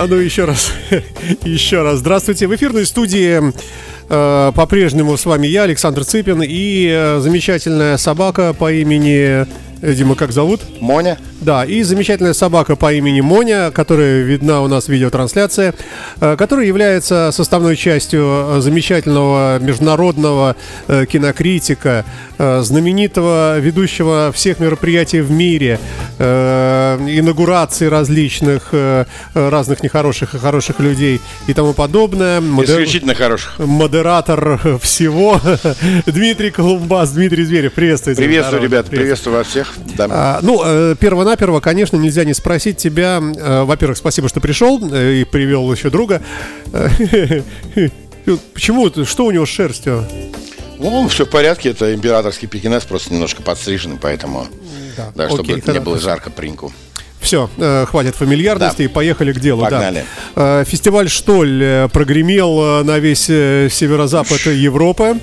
А ну еще раз, еще раз. Здравствуйте. В эфирной студии э, по-прежнему с вами я, Александр Цыпин, и э, замечательная собака по имени Э, Дима, как зовут? Моня. Да, и замечательная собака по имени Моня, которая видна у нас в видеотрансляции, э, которая является составной частью э, замечательного международного кинокритика, знаменитого ведущего всех мероприятий в мире, инаугураций различных, разных нехороших и хороших людей и тому подобное. Модер... Исключительно хороших. Модератор всего. Дмитрий Колумбас, Дмитрий Зверев, приветствую. Приветствую, ребят, приветствую вас всех. Да. А, ну, э, перво-наперво, конечно, нельзя не спросить тебя. Э, во-первых, спасибо, что пришел э, и привел еще друга. Почему? Что у него с шерстью? Ну, все в порядке, это императорский пекинес, просто немножко подстриженный, поэтому, да, да чтобы Окей, не было жарко принку. Все, э, хватит фамильярности, да. поехали к делу. Погнали. Да. Э, фестиваль «Штоль» э, прогремел на весь северо-запад Европы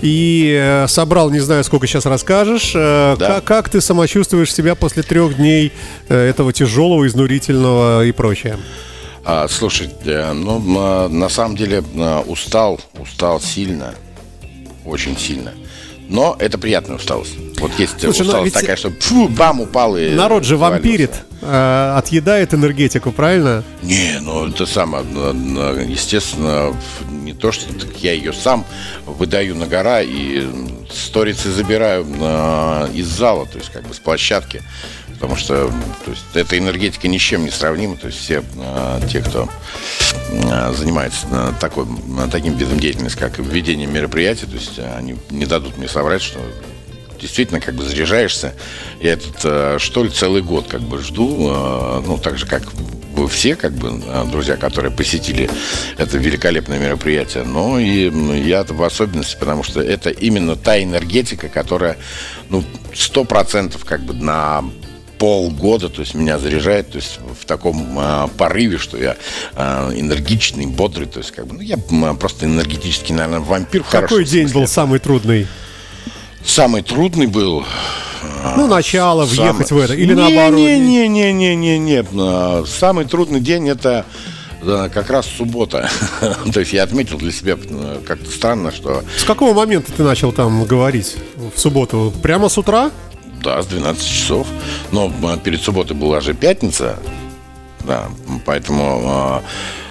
и собрал, не знаю, сколько сейчас расскажешь. Да. Как, как ты самочувствуешь себя после трех дней этого тяжелого, изнурительного и прочее? А, слушай, ну, на самом деле устал, устал сильно, очень сильно. Но это приятная усталость. Вот есть Слушай, усталость такая, что фу, бам, упал и... Народ же вампирит, э, отъедает энергетику, правильно? Не, ну это самое, естественно, не то, что я ее сам выдаю на гора и сторицы забираю э, из зала, то есть как бы с площадки потому что то есть, эта энергетика ни с чем не сравнима. То есть все э, те, кто э, занимается э, такой, таким видом деятельности, как введение мероприятий, то есть они не дадут мне соврать, что действительно как бы заряжаешься. Я этот, э, что ли, целый год как бы жду, э, ну, так же, как вы все, как бы, друзья, которые посетили это великолепное мероприятие. Но и я в особенности, потому что это именно та энергетика, которая, ну, сто процентов как бы на полгода, то есть меня заряжает, то есть в таком э, порыве, что я э, энергичный, бодрый, то есть как бы, ну я просто энергетический, наверное, вампир. Какой день был самый трудный? Самый трудный был. Ну, начало, самый... въехать в это, или не, наоборот? Не-не-не-не-не-не. Самый трудный день это как раз суббота. То есть я отметил для себя как-то странно, что... С какого момента ты начал там говорить в субботу? Прямо с утра? Да, с 12 часов. Но а, перед субботой была же пятница. Да, поэтому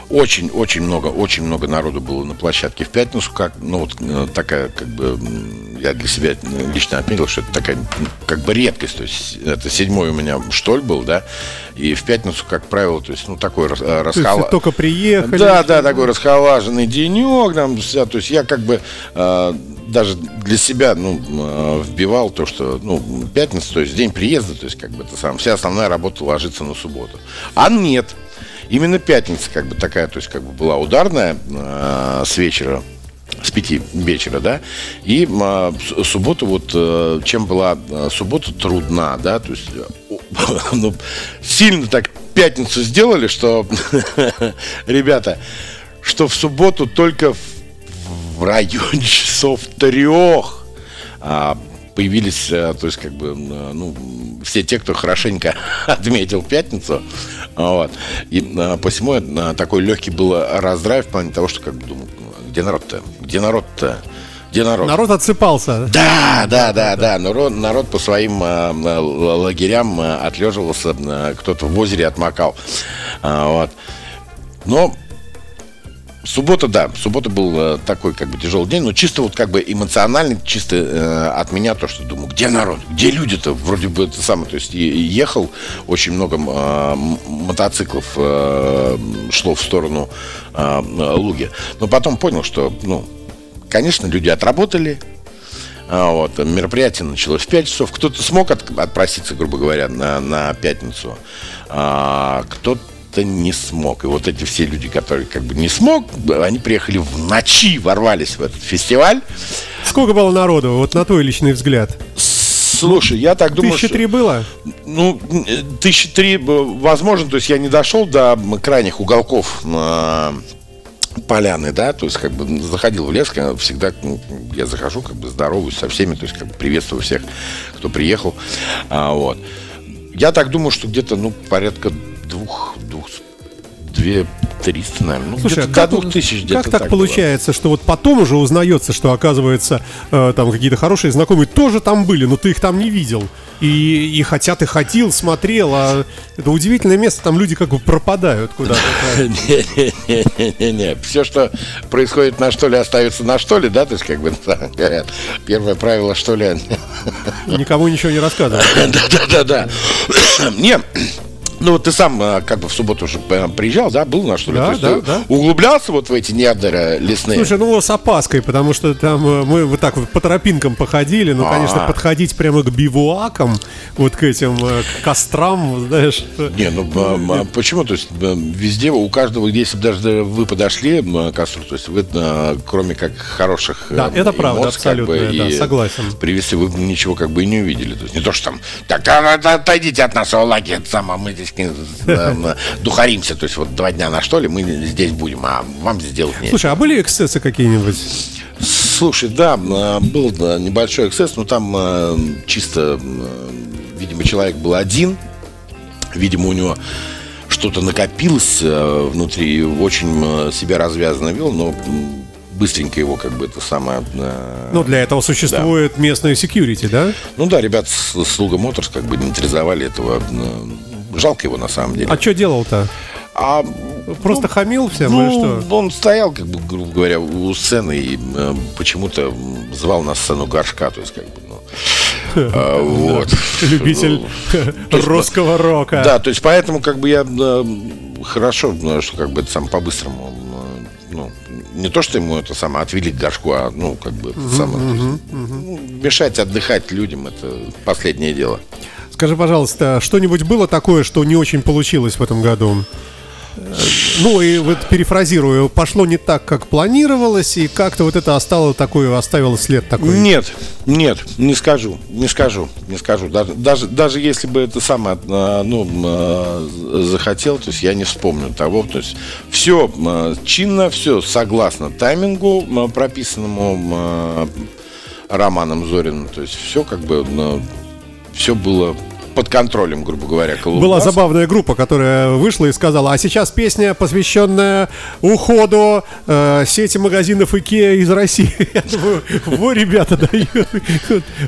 очень-очень а, много, очень много народу было на площадке в пятницу, как, ну, вот э, такая, как бы, я для себя лично отметил, что это такая, как бы, редкость, то есть, это седьмой у меня штоль был, да, и в пятницу, как правило, то есть, ну, такой расхала... только приехали. Да, да, такой расхолаженный денек, там, то есть, я как бы э, даже для себя, ну, э, вбивал то, что, ну, пятница, то есть, день приезда, то есть, как бы, это сам, вся основная работа ложится на субботу. А нет, именно пятница, как бы, такая, то есть, как бы, была ударная э, с вечера, с пяти вечера, да, и а, суббота вот, э, чем была э, суббота трудна, да, то есть, ну, сильно так пятницу сделали, что, ребята, что в субботу только в районе часов трех а, появились, а, то есть как бы, ну, все те, кто хорошенько отметил пятницу, вот. И а, посему а, такой легкий был раздрайв в плане того, что как бы думаю, где народ-то? Где народ-то? Где народ? Народ отсыпался. Да, да, да, да. Народ, народ по своим э, лагерям э, отлеживался, э, кто-то в озере отмокал. Э, вот. Но Суббота, да, суббота был э, такой как бы тяжелый день, но чисто вот как бы эмоционально, чисто э, от меня то, что думаю, где народ, где люди-то, вроде бы это самое, то есть ехал, очень много э, мотоциклов э, шло в сторону э, Луги, но потом понял, что, ну, конечно, люди отработали, а вот, мероприятие началось в 5 часов. Кто-то смог от, отпроситься, грубо говоря, на, на пятницу. А, кто-то просто не смог. И вот эти все люди, которые как бы не смог, они приехали в ночи, ворвались в этот фестиваль. Сколько было народу, вот на твой личный взгляд? Слушай, я так думаю, Тысяча три было? Ну, тысяча три, возможно, то есть я не дошел до крайних уголков поляны, да, то есть как бы заходил в лес, всегда ну, я захожу, как бы здороваюсь со всеми, то есть как бы приветствую всех, кто приехал, а, вот. Я так думаю, что где-то, ну, порядка двух, двух две 300, наверное. Ну, Слушай, а где-то как, до 2000 где-то как так, так получается, что вот потом уже узнается, что оказывается э, там какие-то хорошие знакомые тоже там были, но ты их там не видел. И, и хотя ты ходил, смотрел, а это удивительное место, там люди как бы пропадают куда-то. Не-не-не, все, что происходит на что ли, остается на что ли, да, то есть как бы говорят, первое правило что ли. Никому ничего не рассказывают. Да-да-да-да. Не, ну вот ты сам а, как бы в субботу уже э, приезжал, да, был на что ли? Да, есть да, да. Углублялся вот в эти недры лесные? Слушай, ну с опаской, потому что там э, мы вот так вот по тропинкам походили, ну, конечно, А. подходить прямо к бивуакам, вот к этим э, к кострам, знаешь. Не, ну а, почему? То есть везде, у каждого, если бы даже вы подошли к костру, то есть вы, кроме как хороших Да, это правда, эмоций, как бы, абсолютно, да, согласен. Привезли, вы ничего как бы и не увидели. То есть не то, что там, так, отойдите от нашего лагеря, это самое, мы здесь не, э, духаримся, то есть вот два дня на что ли, мы здесь будем, а вам здесь делать нечего. Слушай, а были эксцессы какие-нибудь? Слушай, да, а, был да, небольшой эксцесс, но там а, чисто, видимо, человек был один, видимо, у него что-то накопилось а, внутри, очень себя развязанно вел, но быстренько его как бы это самое... а, Ну, для этого существует местная security, да? Ну да, ребят с Слуга Моторс как бы нейтрализовали этого. Жалко его на самом деле. А что делал-то? А Просто хамил всем или Ну, что? он стоял, как бы, грубо говоря, у сцены и э, почему-то звал на сцену горшка, то есть, как бы, ну, а, вот. Любитель есть, русского рока. Да, то есть, поэтому, как бы, я э, хорошо, э, что, как бы, это сам по-быстрому, э, ну, не то, что ему это самое отвели к горшку, а, ну, как бы, это самое, ну, мешать отдыхать людям, это последнее дело. Скажи, пожалуйста, что-нибудь было такое, что не очень получилось в этом году? Э, Ну и вот перефразирую, пошло не так, как планировалось, и как-то вот это остало такое, оставило след такой. Нет, нет, не скажу, не скажу, не скажу. Даже, даже, даже если бы это самое, а, ну, а, захотел, то есть я не вспомню того. То есть все чинно, все согласно таймингу, а, прописанному а, Романом Зориным. То есть все как бы, все было под контролем, грубо говоря, Была Колумбаса. забавная группа, которая вышла и сказала, а сейчас песня, посвященная уходу э, сети магазинов Икеа из России. Во, ребята дают.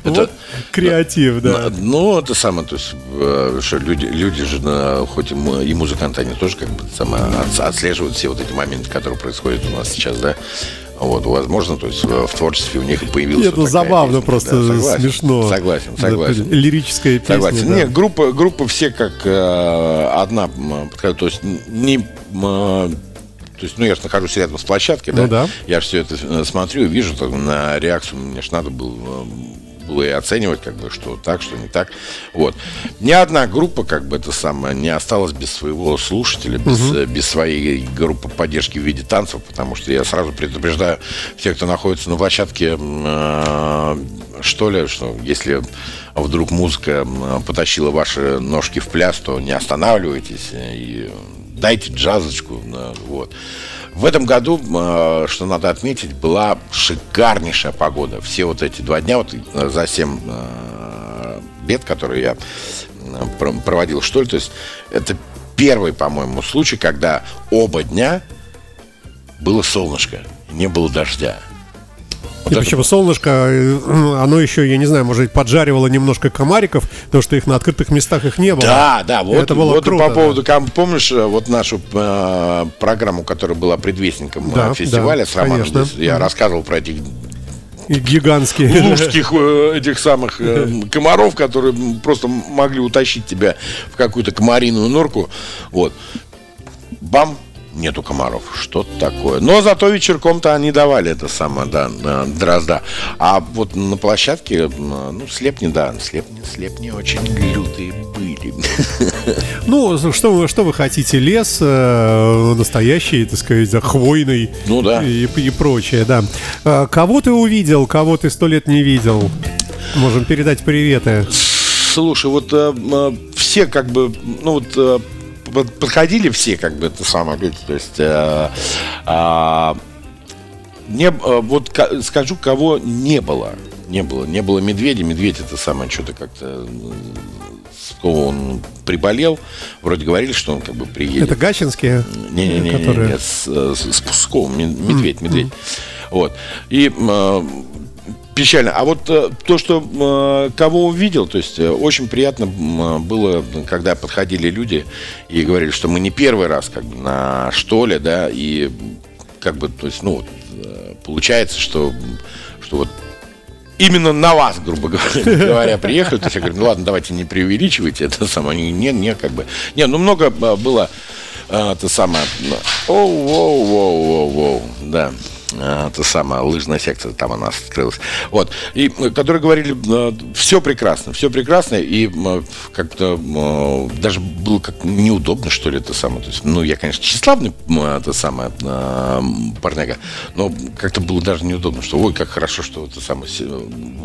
Вот креатив, да. Ну, это самое, то есть, э, что люди, люди же, хоть и, му- и музыканты, они тоже как бы отслеживают все вот эти моменты, которые происходят у нас сейчас, да. Вот, возможно, то есть в в творчестве у них появилась Это забавно, песня. просто Да, согласен, смешно. Согласен, Да, согласен. Лирическая песня. Согласен. да. Нет, группа, группа все как э, одна, то есть не м, то есть, ну, я же нахожусь рядом с площадкой, да? Ну да. Я все это э, смотрю и вижу так, на реакцию, мне же надо было, э, было и оценивать, как бы, что так, что не так. Вот. Ни одна группа, как бы, это самое, не осталась без своего слушателя, без, э, без своей группы поддержки в виде танцев, потому что я сразу предупреждаю всех, кто находится на площадке, э, что ли, что если вдруг музыка потащила ваши ножки в пляс, то не останавливайтесь э, и дайте джазочку. да, Вот. В этом году, э, что надо отметить, была шикарнейшая погода. Все вот эти два дня, вот э, за 7 лет, которые я про- проводил, что ли, то есть это первый, по-моему, случай, когда оба дня было солнышко, не было дождя. И причем солнышко, э, оно еще, я не знаю, может быть, поджаривало немножко комариков, потому что их на открытых местах их не было. Да, да, вот, Это было вот круто, по да. поводу, ком- помнишь, э, вот нашу э, программу, которая была предвестником э, Да, фестиваля да, с Романом, конечно. я рассказывал про этих И гигантские. лужских этих самых комаров, которые просто могли утащить тебя в какую-то комариную норку, вот, бам, нету комаров, что такое. Но зато вечерком-то они давали это самое, да, дрозда. А вот на площадке, ну, слепни, да, слепни, слепни очень лютые были. Ну, что, вы- что вы хотите? Лес э, настоящий, так сказать, хвойный Ну да. и, и прочее, да. А, кого ты увидел, кого ты сто лет не видел? Можем передать приветы. Слушай, вот э, э, все как бы, ну вот э, подходили все как бы это самое, люди, то есть э, а, не, э, вот ка- скажу, кого не было, не было, не было медведя, медведь это самое что-то как-то м, Пскова он приболел. Вроде говорили, что он как бы приедет. Это гачинские? Не-не-не, которые... с, с Псковом, медведь, медведь. Вот. И э, печально. А вот э, то, что э, кого увидел, то есть э, очень приятно было, когда подходили люди и говорили, что мы не первый раз как бы на штоле, да, и как бы, то есть, ну, получается, что, что вот именно на вас, грубо говоря, приехали. То есть я говорю, ну ладно, давайте не преувеличивайте это самое. Не, не, как бы. Не, ну много было это самое. Оу, оу, оу, оу, оу, да. А, это самая лыжная секция, там она открылась. Вот. И э, которые говорили, э, все прекрасно, все прекрасно, и э, как-то даже было как неудобно, что ли, это самое. То есть, ну, я, конечно, тщеславный, это самое, парнега, но как-то было даже неудобно, что, ой, как хорошо, что это самое,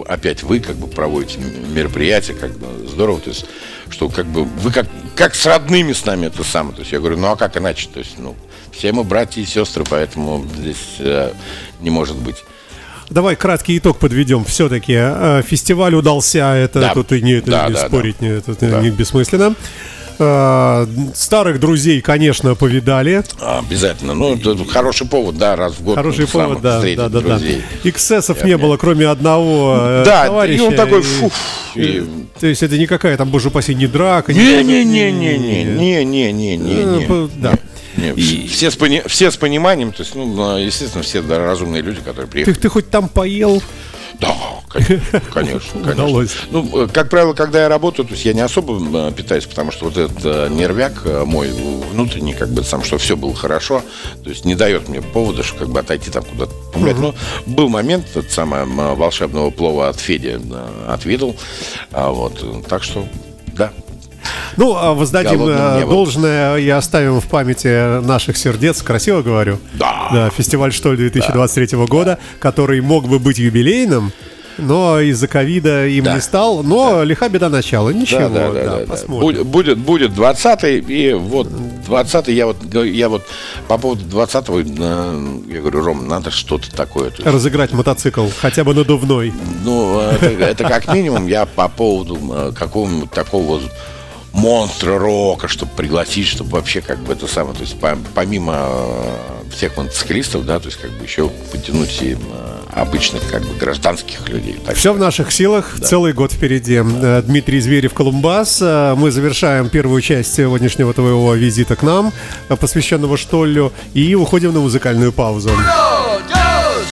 опять вы как бы проводите мероприятие, как бы здорово, то есть, что как бы вы как, как с родными с нами это самое. То есть я говорю, ну а как иначе? То есть, ну, все мы братья и сестры, поэтому здесь э, не может быть. Давай краткий итог подведем. Все-таки э, фестиваль удался, это да. тут и не, это да, не да, спорить, да. Не, это да. не бессмысленно. Э, старых друзей, конечно, повидали. А, обязательно. Ну, это хороший повод, да, раз в год. Хороший повод, да, да, да, да. Эксцессов не было, кроме одного э, да. Да, он такой, фу. И... То есть это никакая там, боже упаси, не драка. Не-не-не-не-не-не-не-не. Да. Не, и... все, с пони... все с пониманием, то есть, ну, естественно, все да, разумные люди, которые приехали. Ты, ты хоть там поел? Конечно, конечно. Удалось. Ну, э, как правило, когда я работаю, то есть я не особо э, питаюсь, потому что вот этот э, нервяк мой внутренний, как бы сам, что все было хорошо, то есть не дает мне повода, что как бы отойти там куда-то погулять. Но был момент, этот самый волшебного плова от Феди отведал, а вот, так что, да, ну, а воздадим должное и оставим в памяти наших сердец, красиво говорю. Да. Да, фестиваль Штоль 2023 да. года, который мог бы быть юбилейным, но из-за ковида им да. не стал. Но да. лиха беда начала. Ничего, да, да, да, да, да посмотрим. Будет, будет 20-й, и вот 20-й, я вот, я вот по поводу 20-го, э, я говорю, Ром, надо что-то такое. есть... Разыграть мотоцикл, хотя бы надувной. Ну, это, это как минимум я по поводу э, какого-нибудь такого монстра рока, чтобы пригласить, чтобы вообще как бы это самое, то есть помимо э, всех мотоциклистов, да, то есть как бы еще потянуть и э, обычных как бы гражданских людей. Так Все в наших силах, да. целый год впереди. Э, Дмитрий Зверев, Колумбас. Мы завершаем первую часть сегодняшнего твоего визита к нам, посвященного Штоллю, и уходим на музыкальную паузу.